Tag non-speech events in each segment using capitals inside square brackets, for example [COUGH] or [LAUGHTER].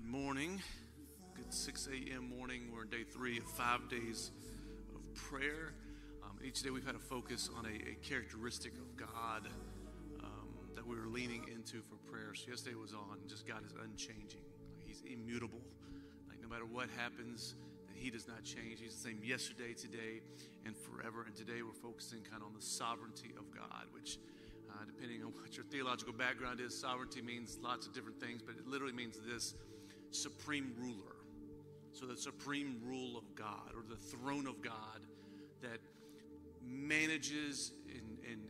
Good morning. Good 6 a.m. morning. We're in day three of five days of prayer. Um, each day we've had a focus on a, a characteristic of God um, that we were leaning into for prayer. So yesterday was on just God is unchanging. He's immutable. Like no matter what happens, that He does not change. He's the same yesterday, today, and forever. And today we're focusing kind of on the sovereignty of God, which uh, depending on [LAUGHS] what your theological background is, sovereignty means lots of different things, but it literally means this supreme ruler. So, the supreme rule of God, or the throne of God, that manages and, and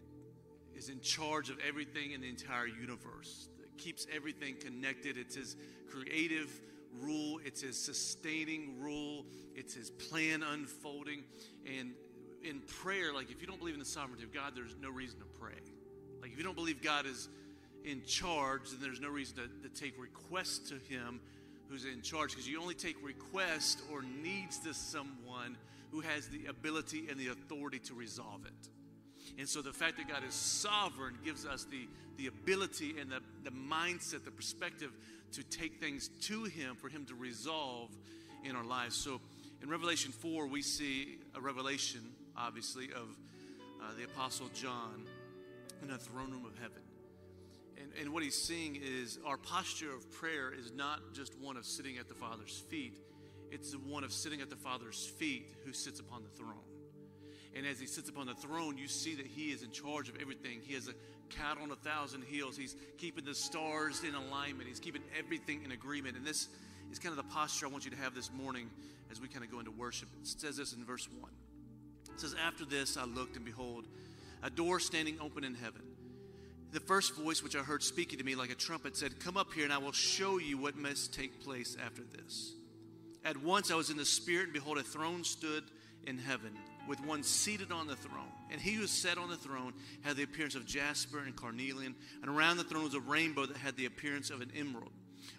is in charge of everything in the entire universe, that keeps everything connected. It's His creative rule, it's His sustaining rule, it's His plan unfolding. And in prayer, like if you don't believe in the sovereignty of God, there's no reason to pray. Like if you don't believe God is in charge, then there's no reason to, to take requests to Him who's in charge because you only take request or needs to someone who has the ability and the authority to resolve it. And so the fact that God is sovereign gives us the, the ability and the, the mindset, the perspective to take things to Him for Him to resolve in our lives. So in Revelation 4, we see a revelation, obviously, of uh, the Apostle John in a throne room of heaven. And, and what he's seeing is our posture of prayer is not just one of sitting at the Father's feet, it's one of sitting at the Father's feet who sits upon the throne. And as he sits upon the throne, you see that he is in charge of everything. He has a cat on a thousand hills. He's keeping the stars in alignment. He's keeping everything in agreement. And this is kind of the posture I want you to have this morning as we kind of go into worship. It says this in verse 1. It says, After this I looked, and behold, a door standing open in heaven. The first voice which I heard speaking to me like a trumpet said, Come up here, and I will show you what must take place after this. At once I was in the Spirit, and behold, a throne stood in heaven, with one seated on the throne. And he who sat on the throne had the appearance of jasper and carnelian, and around the throne was a rainbow that had the appearance of an emerald.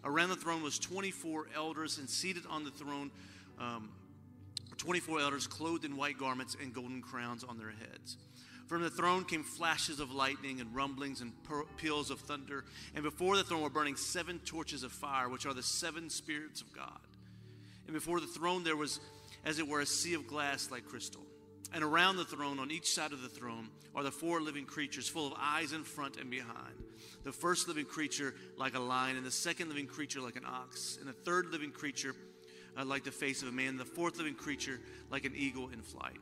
Around the throne was 24 elders, and seated on the throne, um, 24 elders clothed in white garments and golden crowns on their heads. From the throne came flashes of lightning and rumblings and peals of thunder. And before the throne were burning seven torches of fire, which are the seven spirits of God. And before the throne there was, as it were, a sea of glass like crystal. And around the throne, on each side of the throne, are the four living creatures, full of eyes in front and behind. The first living creature like a lion, and the second living creature like an ox, and the third living creature uh, like the face of a man, and the fourth living creature like an eagle in flight.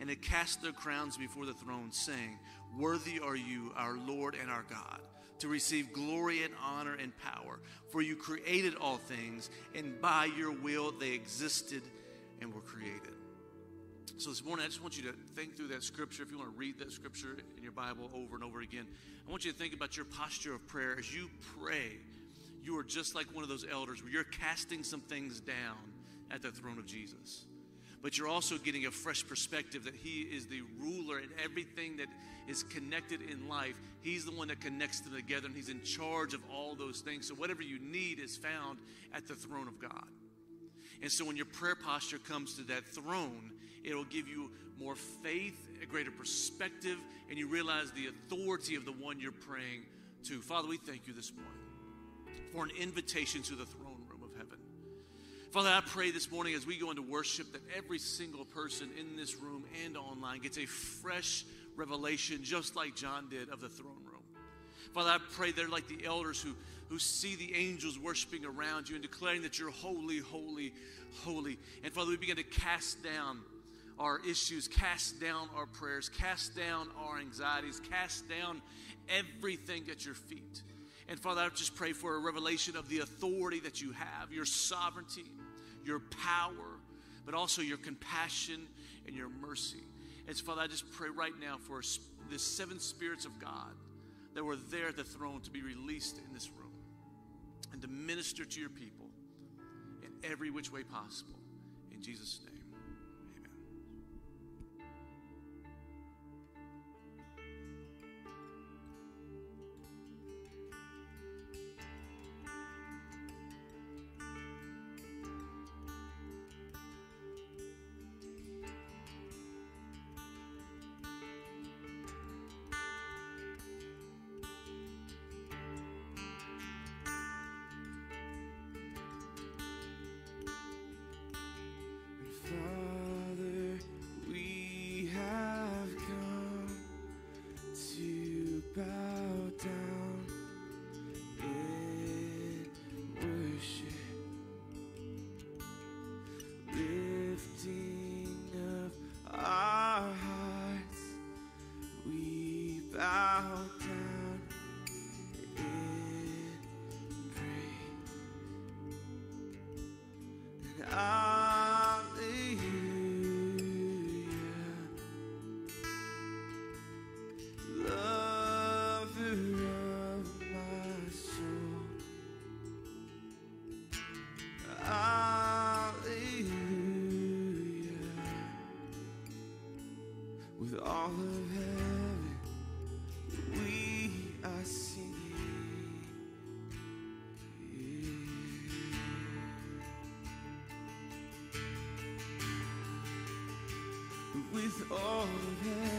And they cast their crowns before the throne, saying, Worthy are you, our Lord and our God, to receive glory and honor and power. For you created all things, and by your will they existed and were created. So this morning, I just want you to think through that scripture. If you want to read that scripture in your Bible over and over again, I want you to think about your posture of prayer. As you pray, you are just like one of those elders where you're casting some things down at the throne of Jesus but you're also getting a fresh perspective that He is the ruler and everything that is connected in life. He's the one that connects them together and He's in charge of all those things. So, whatever you need is found at the throne of God. And so, when your prayer posture comes to that throne, it'll give you more faith, a greater perspective, and you realize the authority of the one you're praying to. Father, we thank you this morning for an invitation to the throne Father, I pray this morning as we go into worship that every single person in this room and online gets a fresh revelation, just like John did of the throne room. Father, I pray they're like the elders who, who see the angels worshiping around you and declaring that you're holy, holy, holy. And Father, we begin to cast down our issues, cast down our prayers, cast down our anxieties, cast down everything at your feet. And Father, I just pray for a revelation of the authority that you have, your sovereignty, your power, but also your compassion and your mercy. And so, Father, I just pray right now for the seven spirits of God that were there at the throne to be released in this room and to minister to your people in every which way possible. In Jesus' name. Oh, with all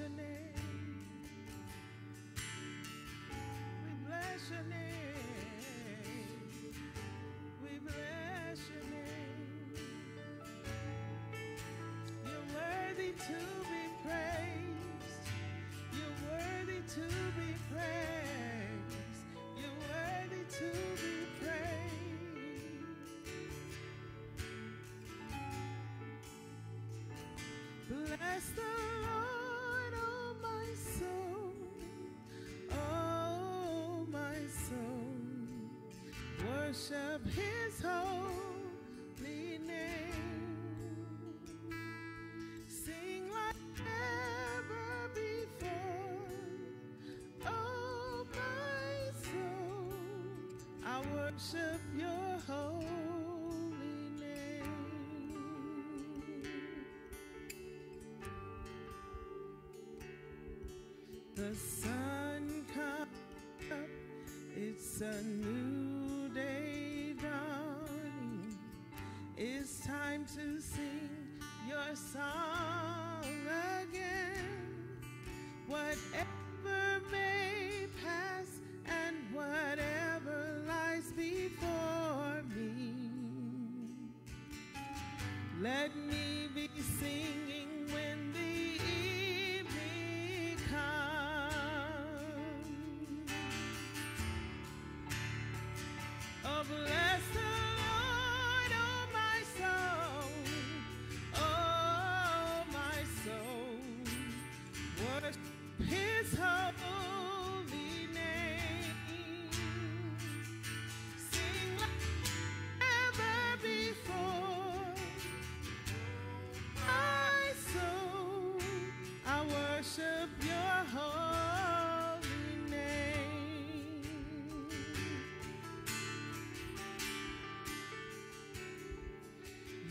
your name. We bless your name. We bless your name. You're worthy to be praised. You're worthy to be praised. You're worthy to be praised. Bless the His holy name. Sing like never before, oh my soul. I worship Your holy name. The sun comes up, it's a new It's time to sing your song again. Whatever may pass and whatever lies before me. Let me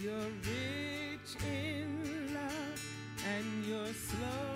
You're rich in love and you're slow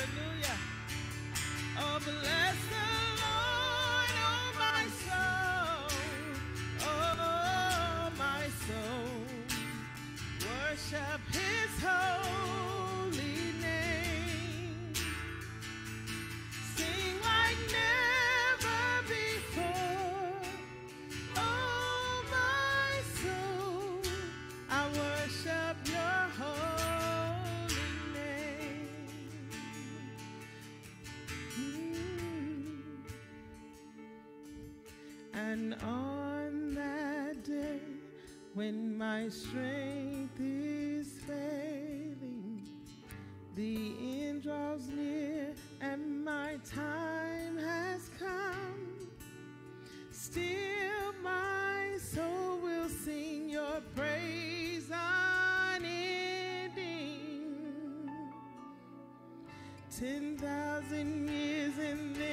Hallelujah. Strength is failing, the end draws near and my time has come. Still, my soul will sing your praise unending. Ten thousand years and then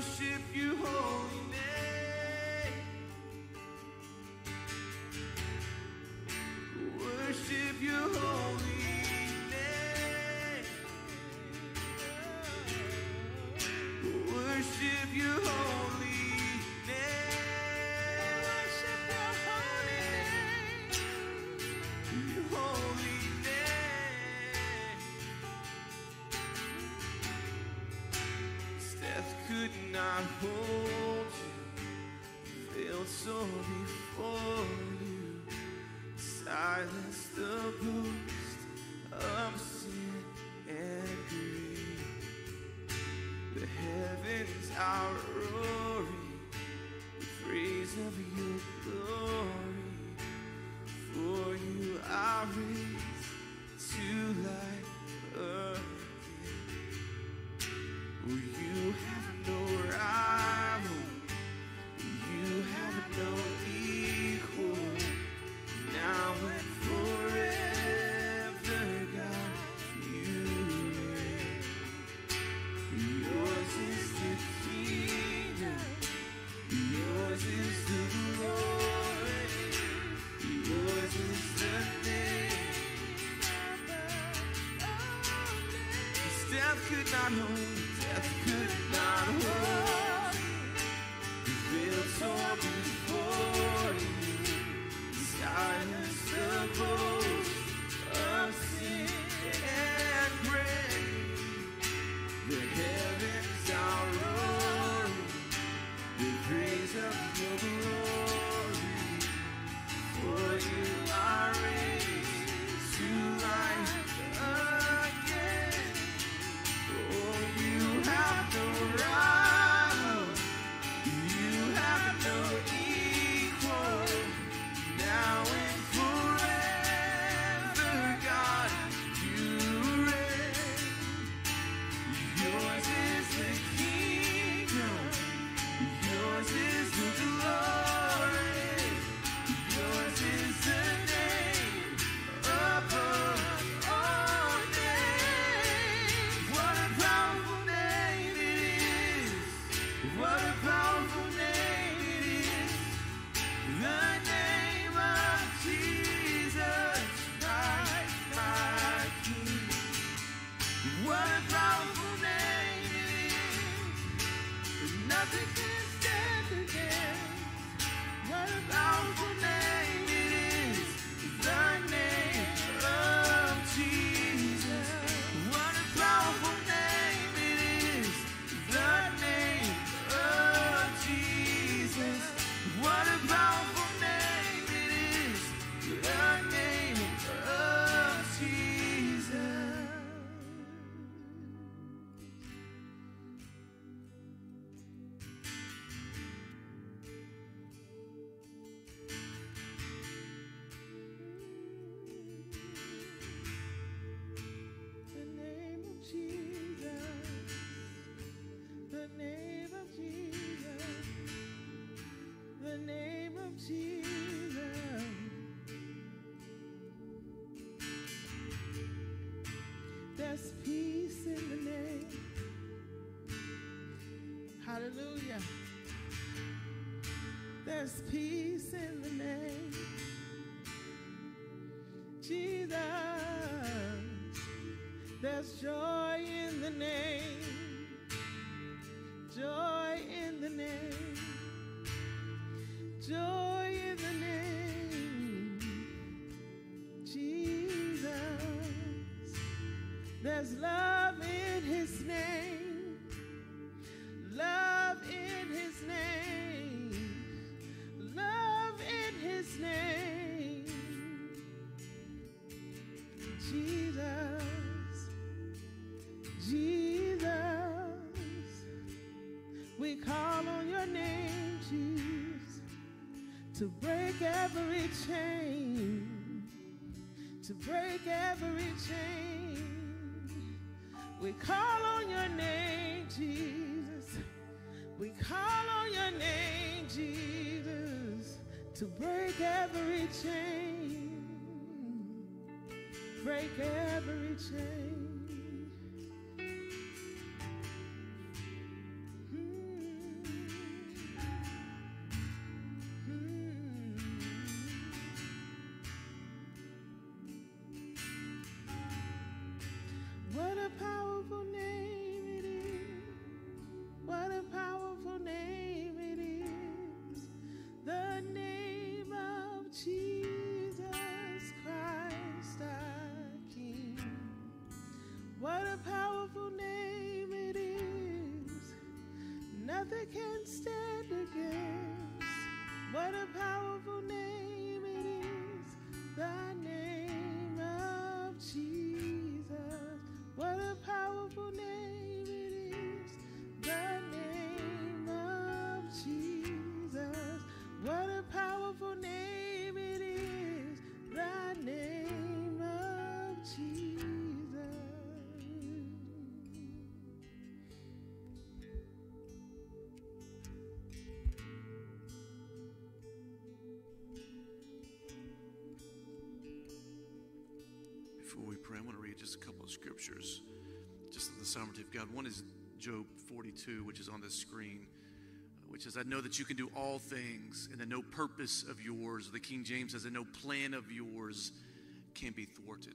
worship you, holy. not who There's peace in the name. Hallelujah. There's peace in the name. Jesus. There's joy in the name. Joy in the name. Joy as love. We call on your name, Jesus. We call on your name, Jesus, to break every chain. Break every chain. Can stand against? What a powerful name it is, the name scriptures, just of the sovereignty of God. One is Job 42, which is on the screen, which says, I know that you can do all things, and that no purpose of yours, the King James says, that no plan of yours can be thwarted.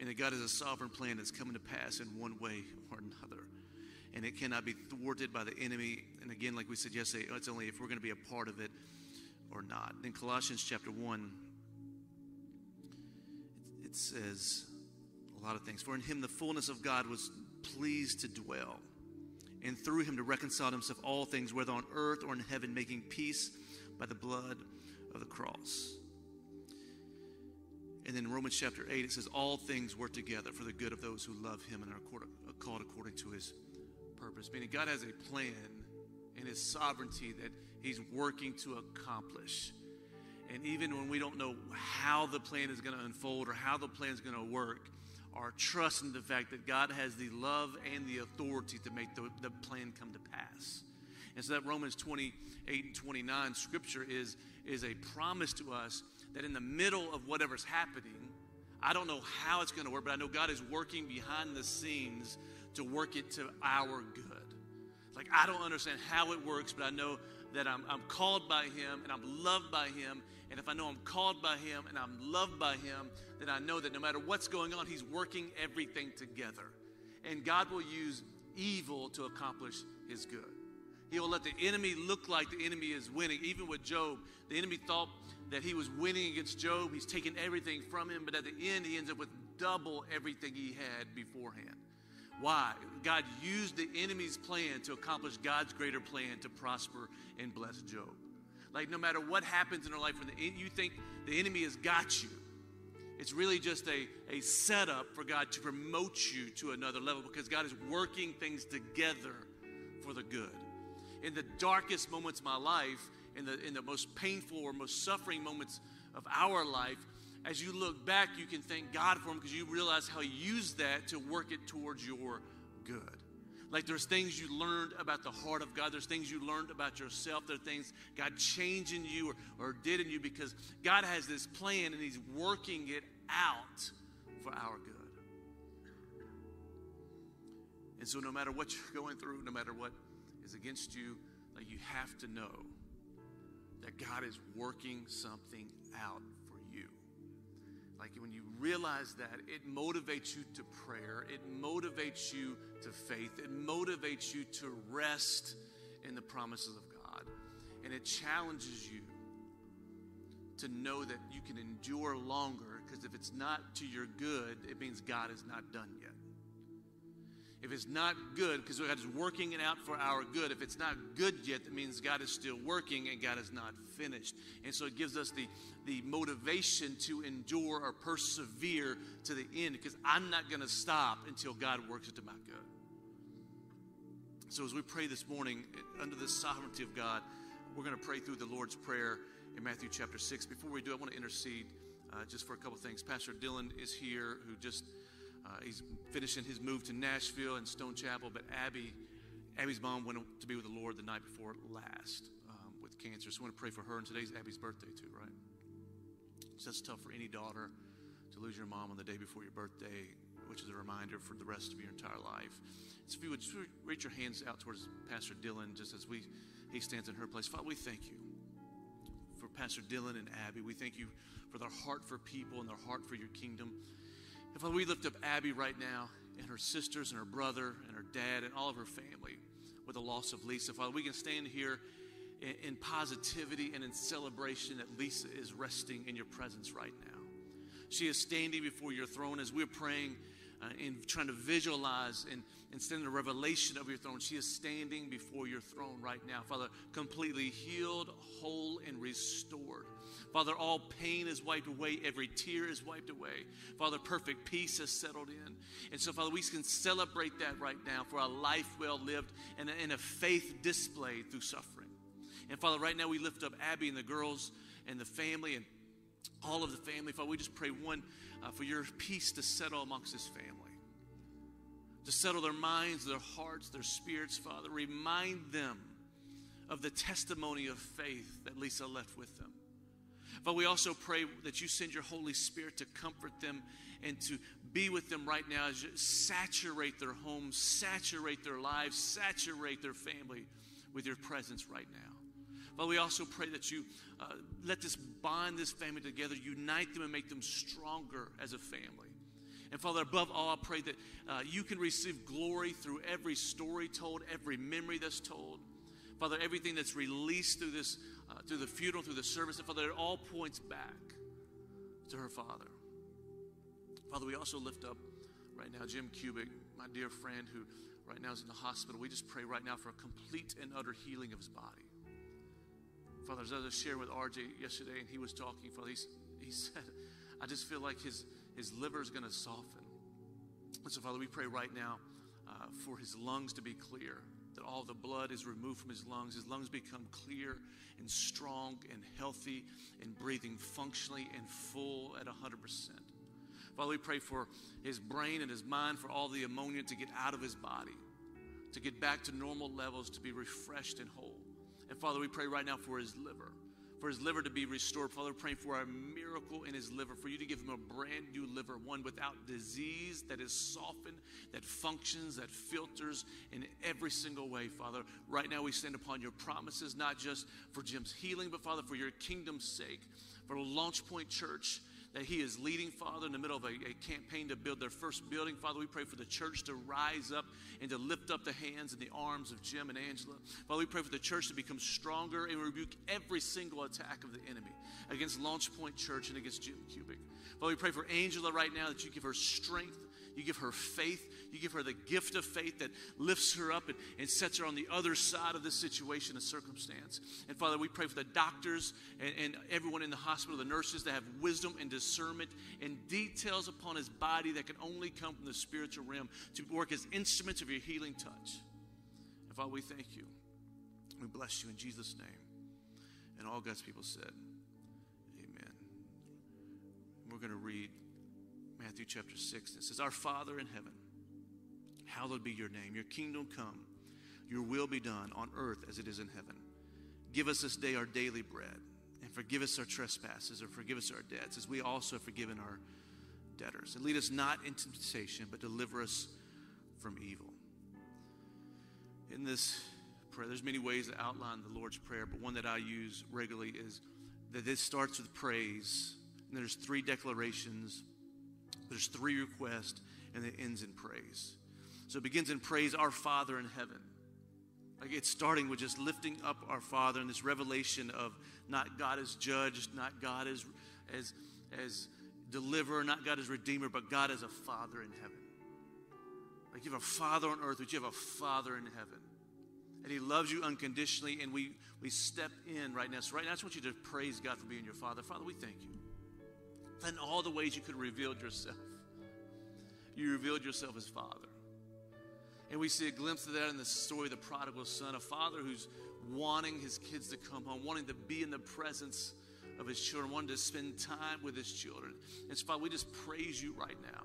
And that God has a sovereign plan that's coming to pass in one way or another. And it cannot be thwarted by the enemy. And again, like we said yesterday, it's only if we're going to be a part of it or not. In Colossians chapter 1, it says a lot of things. For in him the fullness of God was pleased to dwell, and through him to reconcile himself all things, whether on earth or in heaven, making peace by the blood of the cross. And then in Romans chapter 8, it says, All things work together for the good of those who love him and are called according to his purpose. Meaning, God has a plan in his sovereignty that he's working to accomplish. And even when we don't know how the plan is going to unfold or how the plan is going to work, our trust in the fact that God has the love and the authority to make the, the plan come to pass. And so that Romans 28 and 29 scripture is, is a promise to us that in the middle of whatever's happening, I don't know how it's going to work, but I know God is working behind the scenes to work it to our good. Like, I don't understand how it works, but I know that I'm, I'm called by Him and I'm loved by Him. And if I know I'm called by Him and I'm loved by Him, then I know that no matter what's going on, He's working everything together. And God will use evil to accomplish His good. He will let the enemy look like the enemy is winning. Even with Job, the enemy thought that he was winning against Job. He's taken everything from him, but at the end, he ends up with double everything he had beforehand. Why? God used the enemy's plan to accomplish God's greater plan to prosper and bless Job. Like, no matter what happens in our life, when the, you think the enemy has got you, it's really just a, a setup for God to promote you to another level because God is working things together for the good. In the darkest moments of my life, in the, in the most painful or most suffering moments of our life, as you look back, you can thank God for them because you realize how He used that to work it towards your good. Like there's things you learned about the heart of God. There's things you learned about yourself. There are things God changed in you or, or did in you because God has this plan and He's working it out for our good. And so no matter what you're going through, no matter what is against you, like you have to know that God is working something out. Like when you realize that, it motivates you to prayer, it motivates you to faith, it motivates you to rest in the promises of God. And it challenges you to know that you can endure longer because if it's not to your good, it means God is not done yet. If it's not good, because God is working it out for our good, if it's not good yet, that means God is still working and God is not finished. And so it gives us the, the motivation to endure or persevere to the end because I'm not going to stop until God works it to my good. So as we pray this morning, under the sovereignty of God, we're going to pray through the Lord's Prayer in Matthew chapter 6. Before we do, I want to intercede uh, just for a couple things. Pastor Dylan is here, who just uh, he's finishing his move to Nashville and Stone Chapel, but Abby, Abby's mom went to be with the Lord the night before last um, with cancer. So I want to pray for her. And today's Abby's birthday too, right? So that's tough for any daughter to lose your mom on the day before your birthday, which is a reminder for the rest of your entire life. So if you would reach your hands out towards Pastor Dylan, just as we he stands in her place. Father, we thank you for Pastor Dylan and Abby. We thank you for their heart for people and their heart for your kingdom. And Father, we lift up Abby right now and her sisters and her brother and her dad and all of her family with the loss of Lisa. Father, we can stand here in, in positivity and in celebration that Lisa is resting in your presence right now. She is standing before your throne as we're praying uh, in trying to visualize and, and stand in a revelation of your throne. She is standing before your throne right now, Father, completely healed, whole, and restored. Father, all pain is wiped away, every tear is wiped away. Father, perfect peace has settled in. And so, Father, we can celebrate that right now for a life well lived and a, and a faith displayed through suffering. And Father, right now we lift up Abby and the girls and the family and all of the family. Father, we just pray one uh, for your peace to settle amongst this family, to settle their minds, their hearts, their spirits, Father. Remind them of the testimony of faith that Lisa left with them. But we also pray that you send your Holy Spirit to comfort them and to be with them right now as you saturate their homes, saturate their lives, saturate their family with your presence right now. But we also pray that you uh, let this bond this family together, unite them, and make them stronger as a family. And Father, above all, I pray that uh, you can receive glory through every story told, every memory that's told. Father, everything that's released through this, uh, through the funeral, through the service, and Father, it all points back to her father. Father, we also lift up right now Jim Cubic, my dear friend who right now is in the hospital. We just pray right now for a complete and utter healing of his body. Father, as I was sharing with RJ yesterday, and he was talking, Father, he, he [LAUGHS] said, I just feel like his, his liver is going to soften. And so, Father, we pray right now uh, for his lungs to be clear, that all the blood is removed from his lungs. His lungs become clear and strong and healthy and breathing functionally and full at 100%. Father, we pray for his brain and his mind, for all the ammonia to get out of his body, to get back to normal levels, to be refreshed and whole. And Father, we pray right now for his liver, for his liver to be restored. Father, praying for a miracle in his liver, for you to give him a brand new liver, one without disease, that is softened, that functions, that filters in every single way, Father. Right now, we stand upon your promises, not just for Jim's healing, but Father, for your kingdom's sake, for Launch Point Church that he is leading, Father, in the middle of a, a, campaign to build their first building. Father, we pray for the church to rise up and to lift up the hands and the arms of Jim and Angela. Father, we pray for the church to become stronger and rebuke every single attack of the enemy against Launch Point Church and against Jim Cubic. Father, we pray for Angela right now that you give her strength you give her faith. You give her the gift of faith that lifts her up and, and sets her on the other side of this situation and circumstance. And Father, we pray for the doctors and, and everyone in the hospital, the nurses that have wisdom and discernment and details upon his body that can only come from the spiritual realm to work as instruments of your healing touch. And Father, we thank you. We bless you in Jesus' name. And all God's people said, Amen. We're going to read Matthew chapter 6. It says, Our Father in heaven, hallowed be your name. Your kingdom come. Your will be done on earth as it is in heaven. Give us this day our daily bread, and forgive us our trespasses, or forgive us our debts, as we also have forgiven our debtors. And lead us not into temptation, but deliver us from evil. In this prayer, there's many ways to outline the Lord's Prayer, but one that I use regularly is that this starts with praise, and there's three declarations there's three requests, and it ends in praise. So it begins in praise, our Father in heaven. Like it's starting with just lifting up our Father and this revelation of not God as judge, not God as as as deliverer, not God as redeemer, but God as a Father in heaven. Like you have a Father on earth, but you have a Father in heaven. And He loves you unconditionally, and we we step in right now. So right now, I just want you to praise God for being your Father. Father, we thank you in all the ways you could have revealed yourself. You revealed yourself as Father. And we see a glimpse of that in the story of the prodigal son, a father who's wanting his kids to come home, wanting to be in the presence of his children, wanting to spend time with his children. And so, Father, we just praise you right now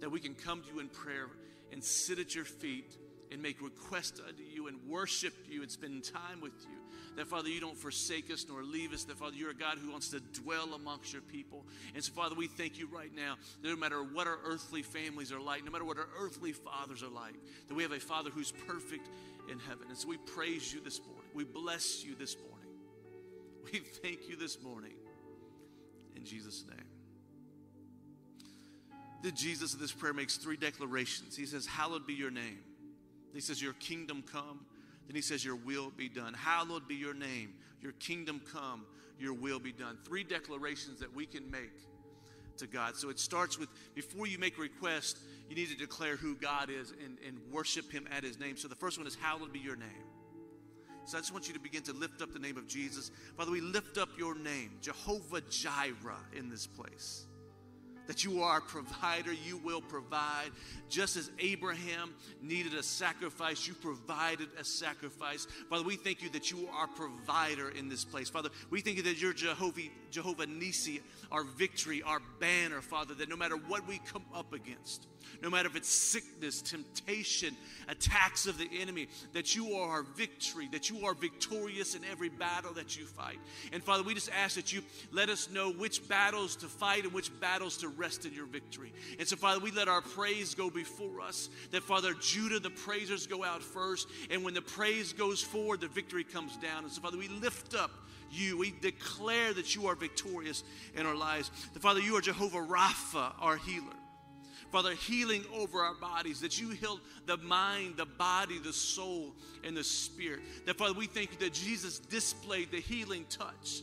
that we can come to you in prayer and sit at your feet and make requests unto you and worship you and spend time with you. That, Father, you don't forsake us nor leave us. That, Father, you're a God who wants to dwell amongst your people. And so, Father, we thank you right now that no matter what our earthly families are like, no matter what our earthly fathers are like, that we have a Father who's perfect in heaven. And so we praise you this morning. We bless you this morning. [LAUGHS] We thank you this morning. In Jesus' name. The Jesus of this prayer makes three declarations. He says, Hallowed be your name. He says, Your kingdom come. Then he says, Your will be done. Hallowed be your name. Your kingdom come. Your will be done. Three declarations that we can make to God. So it starts with before you make a request, you need to declare who God is and, and worship Him at His name. So the first one is, Hallowed be your name. So I just want you to begin to lift up the name of Jesus. Father, we lift up your name, Jehovah Jireh, in this place that you are a provider, you will provide. Just as Abraham needed a sacrifice, you provided a sacrifice. Father, we thank you that you are a provider in this place. Father, we thank you that you're Jehovah, Jehovah Nisi, our victory, our banner, Father, that no matter what we come up against, no matter if it's sickness, temptation, attacks of the enemy, that you are our victory, that you are victorious in every battle that you fight. And Father, we just ask that you let us know which battles to fight and which battles to rest in your victory. And so, Father, we let our praise go before us, that Father, Judah, the praisers go out first, and when the praise goes forward, the victory comes down. And so, Father, we lift up you. We declare that you are victorious in our lives. That, Father, you are Jehovah Rapha, our healer. Father, healing over our bodies, that you healed the mind, the body, the soul, and the spirit. That, Father, we thank you that Jesus displayed the healing touch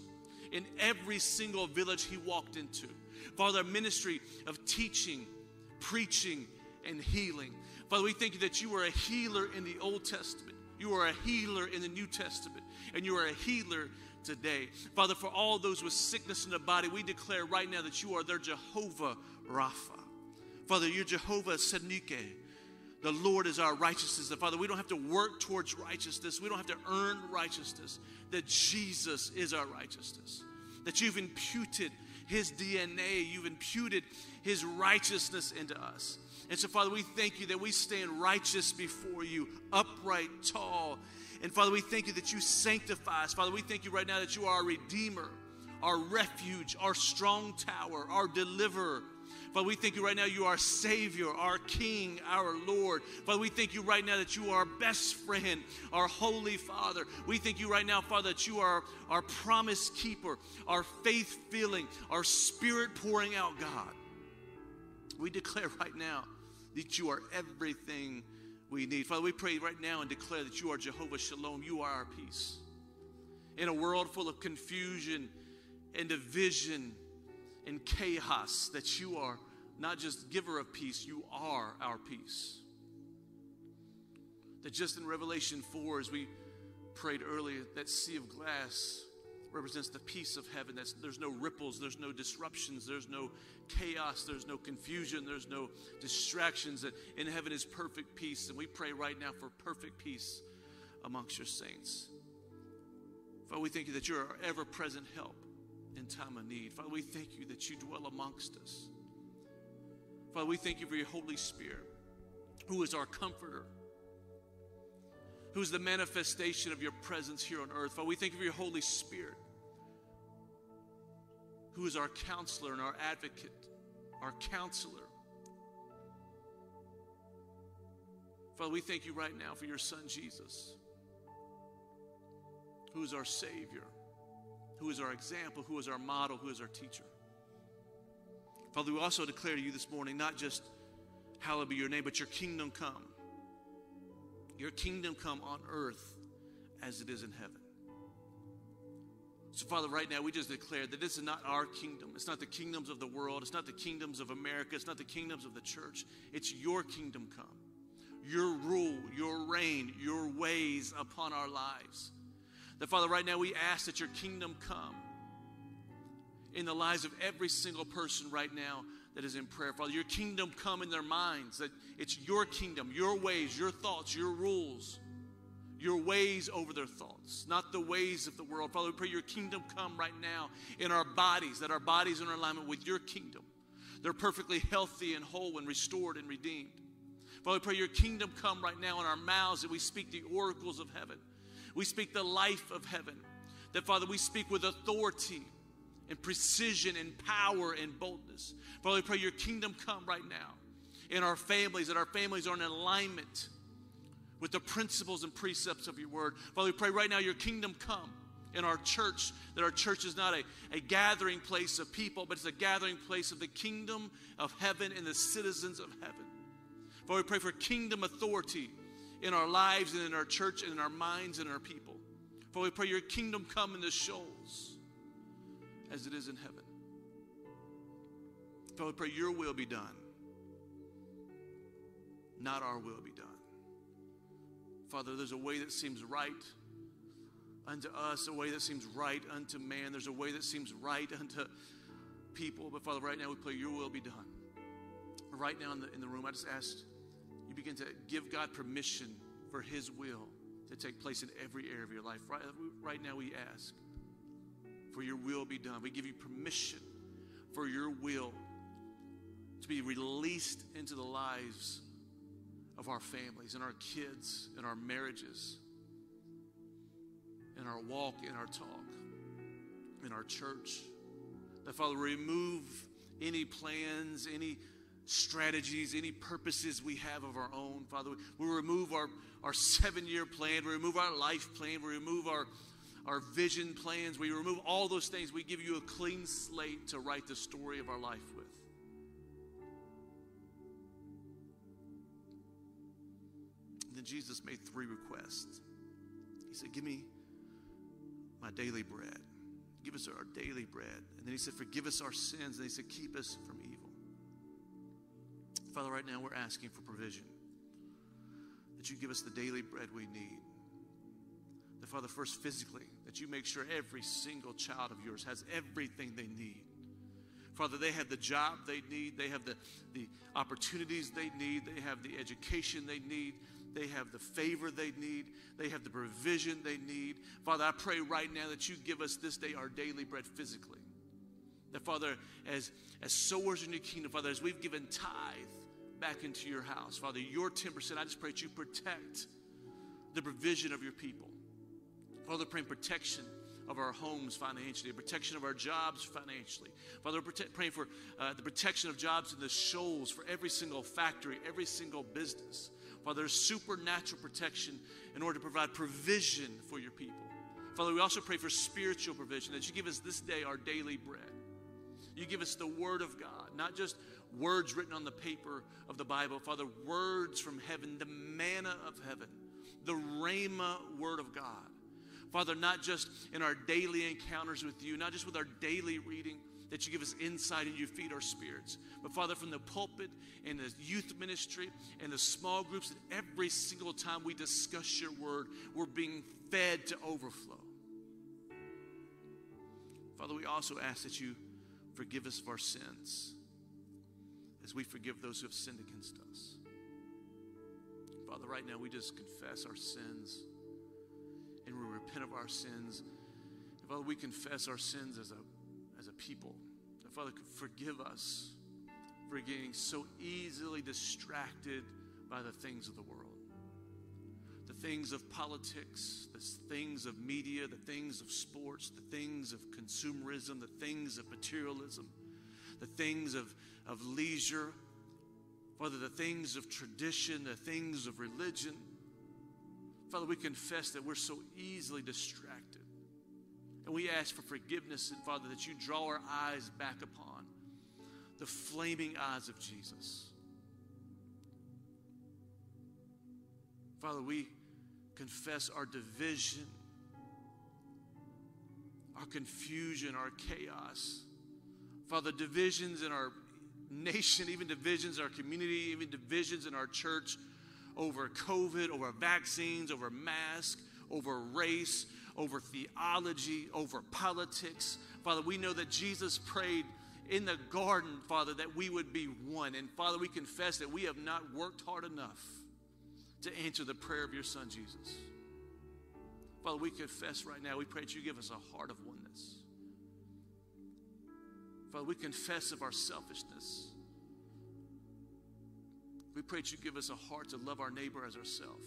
in every single village he walked into. Father, a ministry of teaching, preaching, and healing. Father, we thank you that you are a healer in the Old Testament, you are a healer in the New Testament, and you are a healer today. Father, for all those with sickness in the body, we declare right now that you are their Jehovah Rapha. Father, you're Jehovah Tsidkenu. The Lord is our righteousness. That, Father, we don't have to work towards righteousness. We don't have to earn righteousness. That Jesus is our righteousness. That you've imputed his DNA, you've imputed his righteousness into us. And so, Father, we thank you that we stand righteous before you, upright, tall. And Father, we thank you that you sanctify us. Father, we thank you right now that you are our Redeemer, our refuge, our strong tower, our deliverer Father, we thank you right now you are our Savior, our King, our Lord. Father, we thank you right now that you are our best friend, our Holy Father. We thank you right now, Father, that you are our promise keeper, our faith filling, our spirit pouring out God. We declare right now that you are everything we need. Father, we pray right now and declare that you are Jehovah Shalom. You are our peace. In a world full of confusion and division, in chaos that you are not just giver of peace, you are our peace. That just in Revelation 4, as we prayed earlier, that sea of glass represents the peace of heaven. That's, there's no ripples, there's no disruptions, there's no chaos, there's no confusion, there's no distractions. That in heaven is perfect peace. And we pray right now for perfect peace amongst your saints. Father, we thank you that you're our ever present help in time of need. Father, we thank you that you dwell amongst us. Father, we thank you for your Holy Spirit, who is our comforter, who is the manifestation of your presence here on earth. Father, we thank you for your Holy Spirit, who is our counselor and our advocate, our counselor. Father, we thank you right now for your Son, Jesus, who is our Savior who is our example, who is our model, who is our teacher. Father, we also declare to you this morning not just hallowed be your name, but your kingdom come. Your kingdom come on earth as it is in heaven. So, Father, right now we just declare that this is not our kingdom. It's not the kingdoms of the world. It's not the kingdoms of America. It's not the kingdoms of the church. It's your kingdom come. Your rule, your reign, your ways upon our lives. That, Father, right now we ask that your kingdom come in the lives of every single person right now that is in prayer. Father, your kingdom come in their minds, that it's your kingdom, your ways, your thoughts, your rules, your ways over their thoughts, not the ways of the world. Father, we pray your kingdom come right now in our bodies, that our bodies are in alignment with your kingdom. They're perfectly healthy and whole and restored and redeemed. Father, we pray your kingdom come right now in our mouths, that we speak the oracles of heaven we speak the life of heaven. That, Father, we speak with authority and precision and power and boldness. Father, we pray your kingdom come right now in our families, that our families are in alignment with the principles and precepts of your word. Father, we pray right now your kingdom come in our church, that our church is not a, a gathering place of people, but it's a gathering place of the kingdom of heaven and the citizens of heaven. Father, we pray for kingdom authority in our lives and in our church and in our minds and our people. For we pray your kingdom come in the shoals as it is in heaven. Father, we pray your will be done not our will be done. Father, there's a way that seems right unto us, a way that seems right unto man. There's a way that seems right [LAUGHS] unto people. But Father, right now we pray your will be done. Right now in the, in the room, I just asked begin to give God permission for his will to take place in every area of your life. Right, right now we ask for your will be done. We give you permission for your will to be released into the lives of our families and our kids and our marriages, in our walk, in our talk, in our church. That, Father, remove any plans, any strategies, any purposes we have of our own. Father, we remove our, our seven year plan, we remove our life plan, we remove our, our vision plans, we remove all those things. We give you a clean slate to write the story of our life with. Then Jesus made three requests. He said, Give me my daily bread. Give us our daily bread. And then he said, Forgive us our sins. And he said, Keep us from evil. Father, right now we're asking for provision. That you give us the daily bread we need. That, Father, first physically, that you make sure every single child of yours has everything they need. Father, they have the job they need, they have the, the opportunities they need, they have the education they need, they have the favor they need. They have the provision they need. Father, I pray right now that you give us this day our daily bread physically. That, Father, as, as sowers in your kingdom, Father, as we've given tithe back into your house, Father, your 10%, I just pray that you protect the provision of your people. Father, praying protection of our homes financially, protection of our jobs financially. Father, protect, praying for uh, the protection of jobs in the shoals for every single factory, every single business. Father, supernatural protection in order to provide provision for your people. Father, we also pray for spiritual provision that you give us this day our daily bread. You give us the Word of God, not just words written on the paper of the Bible. Father, words from heaven, the manna of heaven, the Rhema Word of God. Father, not just in our daily encounters with you, not just with our daily reading, that you give us insight and you feed our spirits. But Father, from the pulpit and the youth ministry and the small groups, and every single time we discuss your word, we're being fed to overflow. Father, we also ask that you forgive us of our sins as we forgive those who have sinned against us. Father, right now we just confess our sins and we repent of our sins. And Father, we confess our sins as a as a people. That Father, forgive us for getting so easily distracted by the things of the world. Things of politics, the things of media, the things of sports, the things of consumerism, the things of materialism, the things of, of leisure, Father, the things of tradition, the things of religion. Father, we confess that we're so easily distracted. And we ask for forgiveness, and Father, that you draw our eyes back upon the flaming eyes of Jesus. Father, we confess our division, our confusion, our chaos. Father, divisions in our nation, even divisions in our community, even divisions in our church over COVID, over vaccines, over masks, over race, over theology, over politics. Father, we know that Jesus prayed in the garden, Father, that we would be one. And Father, we confess that we have not worked hard enough to answer the prayer of your Son, Jesus. Father, we confess right now, we pray that you give us a heart of oneness. Father, we confess of our selfishness. We pray that you give us a heart to love our neighbor as ourselves.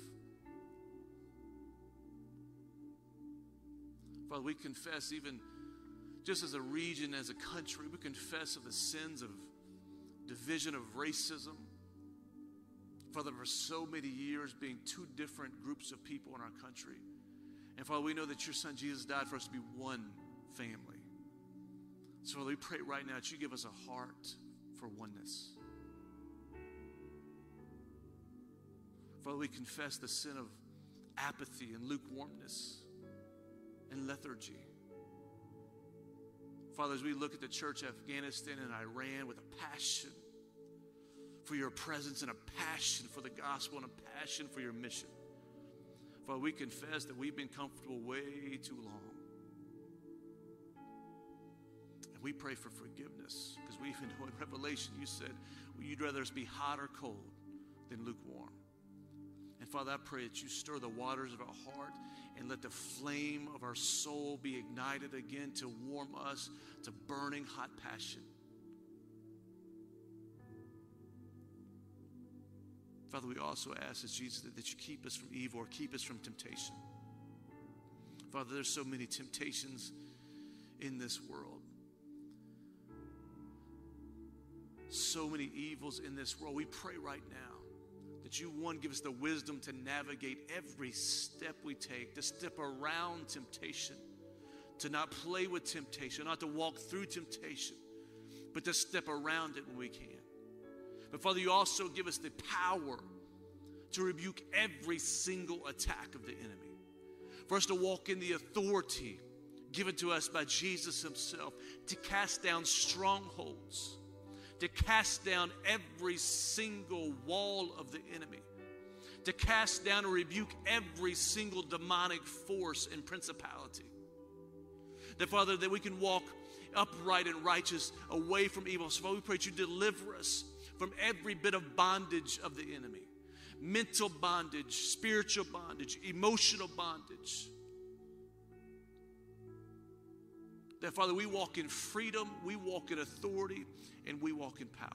Father, we confess even just as a region, as a country, we confess of the sins of division, of racism. Father, for so many years being two different groups of people in our country. And Father, we know that your son Jesus died for us to be one family. So Father, we pray right now that you give us a heart for oneness. Father, we confess the sin of apathy and lukewarmness and lethargy. Father, as we look at the church of Afghanistan and Iran with a passion for your presence and a passion for the gospel and a passion for your mission. Father, we confess that we've been comfortable way too long. And we pray for forgiveness because we even know in Revelation you said well, you'd rather us be hot or cold than lukewarm. And Father, I pray that you stir the waters of our heart and let the flame of our soul be ignited again to warm us to burning hot passion. Father, we also ask as Jesus that you keep us from evil or keep us from temptation. Father, there's so many temptations in this world. So many evils in this world. We pray right now that you, one, give us the wisdom to navigate every step we take, to step around temptation, to not play with temptation, not to walk through temptation, but to step around it when we can. But Father, you also give us the power to rebuke every single attack of the enemy, for us to walk in the authority given to us by Jesus Himself to cast down strongholds to cast down every single wall of the enemy, to cast down and rebuke every single demonic force and principality. That, Father, that we can walk upright and righteous away from evil. So, Father, we pray that you deliver us from every bit of bondage of the enemy mental bondage, spiritual bondage, emotional bondage. That, Father, we walk in freedom, we walk in authority, and we walk in power.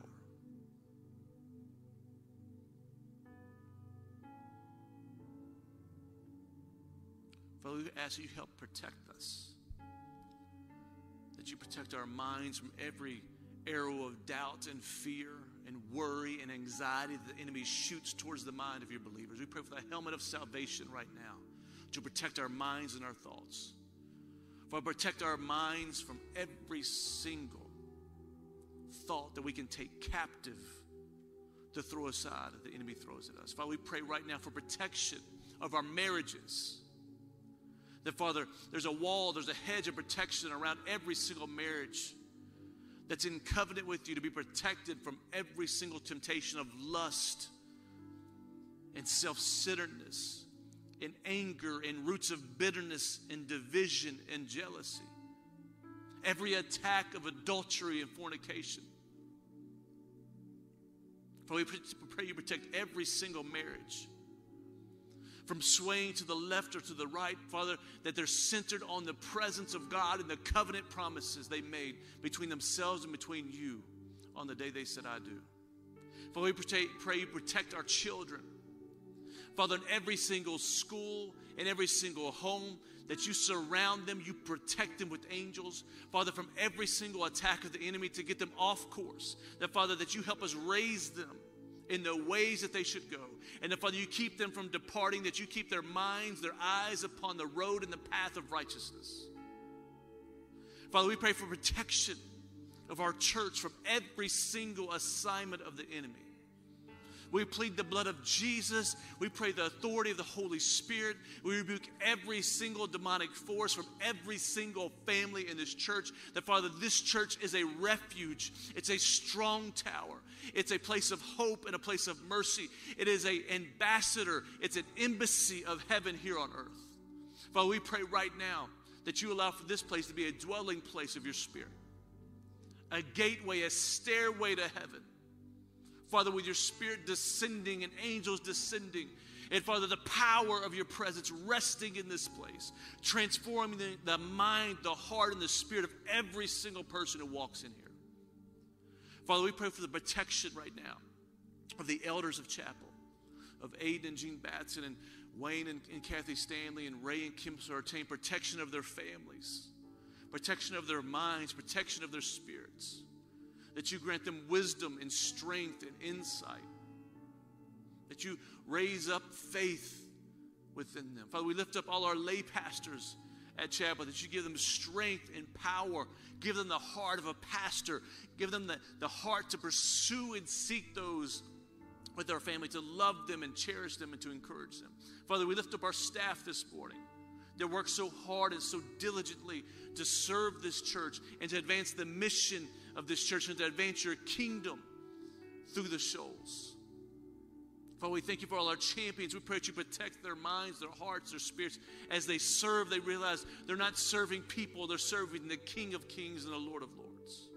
Father, we ask you help protect us. That you protect our minds from every arrow of doubt and fear and worry and anxiety that the enemy shoots towards the mind of your believers. We pray for the helmet of salvation right now to protect our minds and our thoughts. Father, protect our minds from every single thought that we can take captive to throw aside that the enemy throws at us. Father, we pray right now for protection of our marriages. That, Father, there's a wall, there's a hedge of protection around every single marriage that's in covenant with you to be protected from every single temptation of lust and self centeredness and anger and roots of bitterness and division and jealousy. Every attack of adultery and fornication. For we pray you protect every single marriage from swaying to the left or to the right, Father, that they're centered on the presence of God and the covenant promises they made between themselves and between you on the day they said, I do. Father, we pray you protect our children. Father, in every single school, in every single home, that you surround them, you protect them with angels. Father, from every single attack of the enemy to get them off course. That, Father, that you help us raise them in the ways that they should go. And that, Father, you keep them from departing, that you keep their minds, their eyes upon the road and the path of righteousness. Father, we pray for protection of our church from every single assignment of the enemy. We plead the blood of Jesus. We pray the authority of the Holy Spirit. We rebuke every single demonic force from every single family in this church. That, Father, this church is a refuge, it's a strong tower, it's a place of hope and a place of mercy. It is an ambassador, it's an embassy of heaven here on earth. Father, we pray right now that you allow for this place to be a dwelling place of your Spirit, a gateway, a stairway to heaven Father, with your spirit descending and angels descending. And Father, the power of your presence resting in this place, transforming the, the, mind, the heart, and the spirit of every single person who walks in here. Father, we pray for the protection right now of the elders of chapel, of Aiden and Jean Batson, and Wayne and, and Kathy Stanley, and Ray and Kim Sartain, protection of their families, protection of their minds, protection of their spirits that you grant them wisdom and strength and insight, that you raise up faith within them. Father, we lift up all our lay pastors at chapel, that you give them strength and power, give them the heart of a pastor, give them the, the heart to pursue and seek those with their family, to love them and cherish them and to encourage them. Father, we lift up our staff this morning that work so hard and so diligently to serve this church and to advance the mission of this church and to advance your kingdom through the Shoals. Father, we thank you for all our champions. We pray that you protect their minds, their hearts, their spirits. As they serve, they realize they're not serving people, they're serving the King of Kings and the Lord of Lords.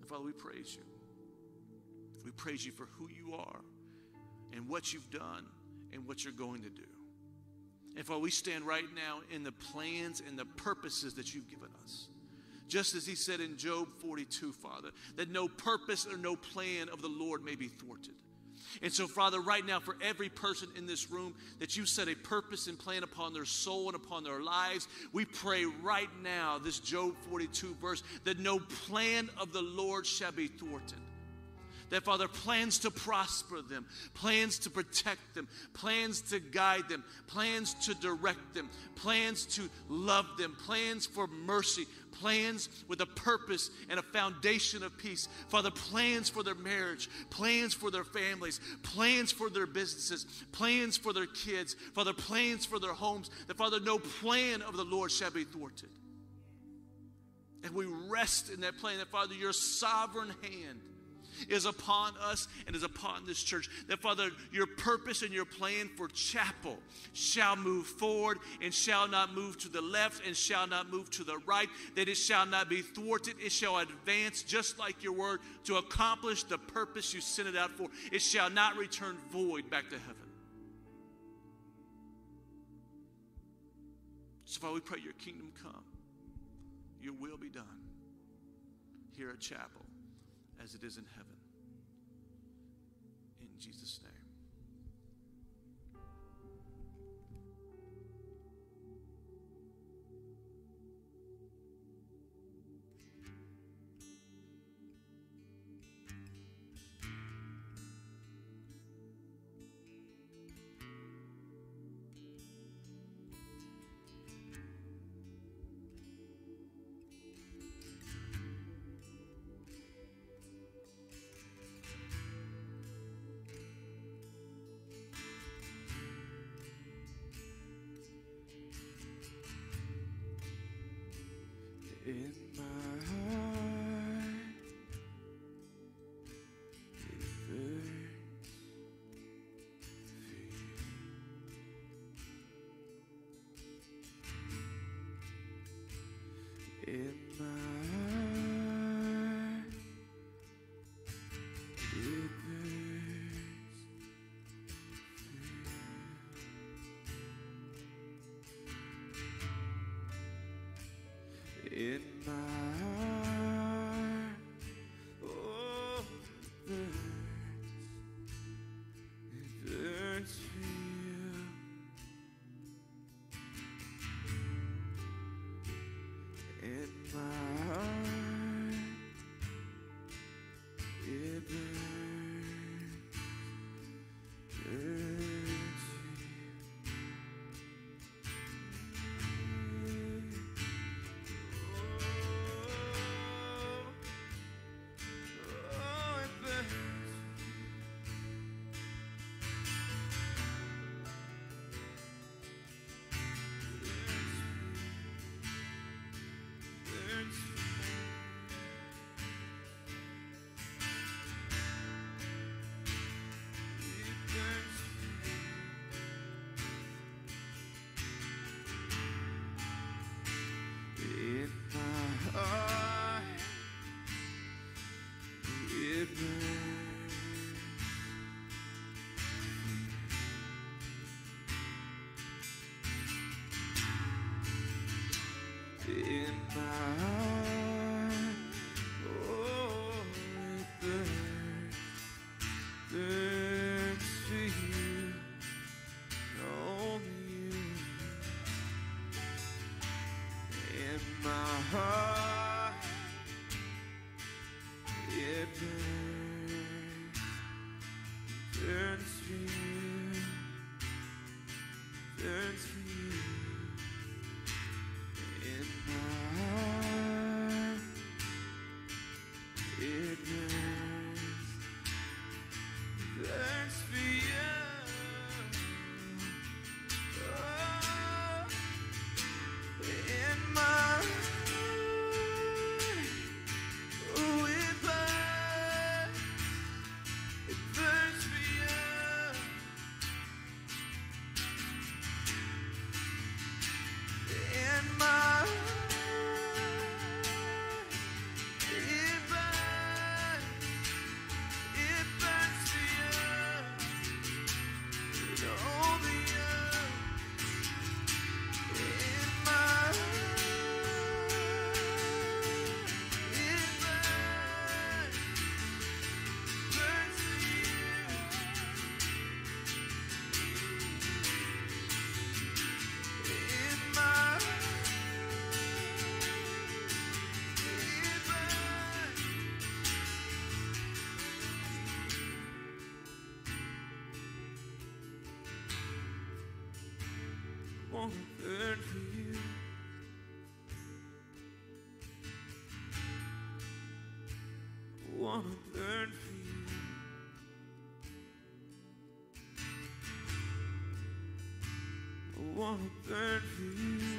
And Father, we praise you. We praise you for who you are and what you've done and what you're going to do. And Father, we stand right now in the plans and the purposes that you've given us. Just as he said in Job 42, Father, that no purpose or no plan of the Lord may be thwarted. And so, Father, right now, for every person in this room that you set a purpose and plan upon their soul and upon their lives, we pray right now, this Job 42 verse, that no plan of the Lord shall be thwarted that Father plans to prosper them, plans to protect them, plans to guide them, plans to direct them, plans to love them, plans for mercy, plans with a purpose and a foundation of peace. Father, plans for their marriage, plans for their families, plans for their businesses, plans for their kids, Father, plans for their homes. That Father, no plan of the Lord shall be thwarted. And we rest in that plan that Father, your sovereign hand is upon us and is upon this church. That, Father, your purpose and your plan for chapel shall move forward and shall not move to the left and shall not move to the right, that it shall not be thwarted, it shall advance just like your word to accomplish the purpose you sent it out for. It shall not return void back to heaven. So, Father, we pray your kingdom come, your will be done here at chapel as it is in heaven. Jesus' name. In my wanna burn for you.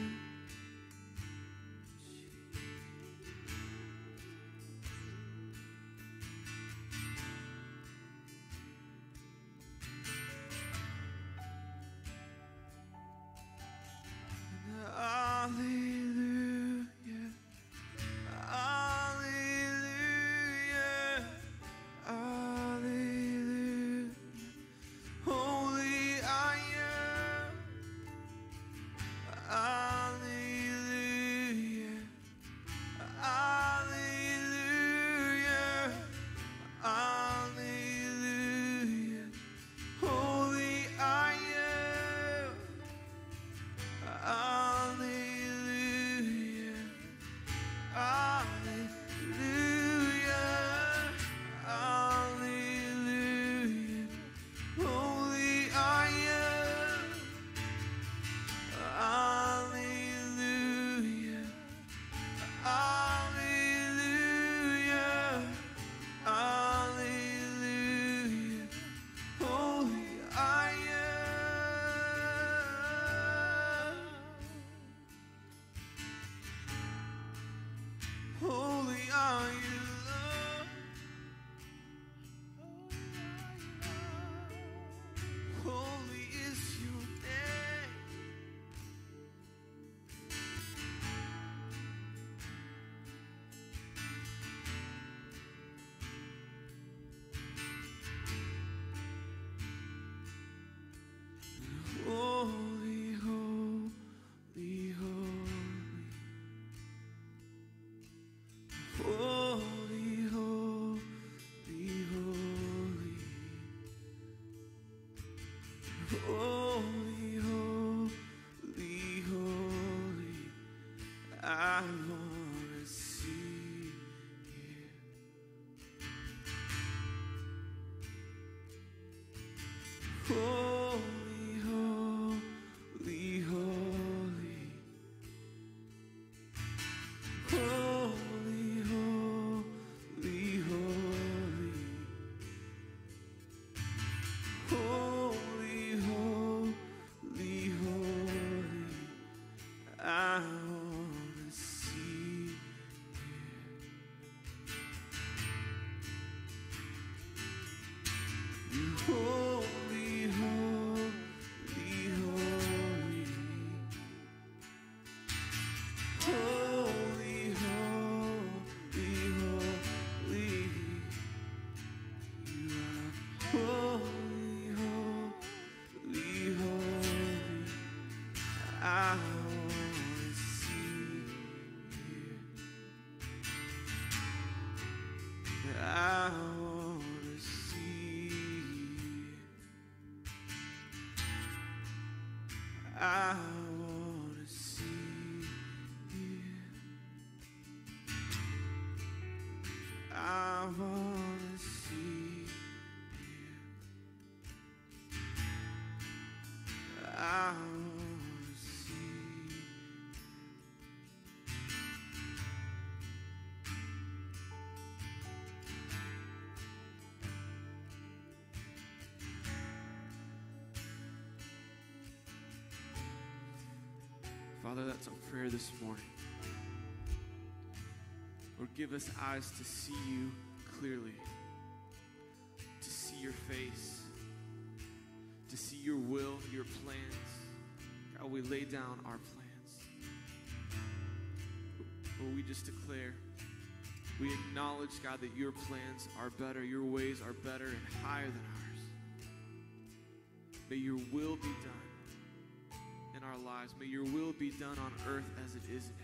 Father, that's our prayer this morning. Lord, give us eyes to see you clearly, to see your face, to see your will, your plans. God, we lay down our plans. Lord, we just declare, we acknowledge, God, that your plans are better, your ways are better and higher than ours. May your will be done May your will be done on earth as it is in heaven.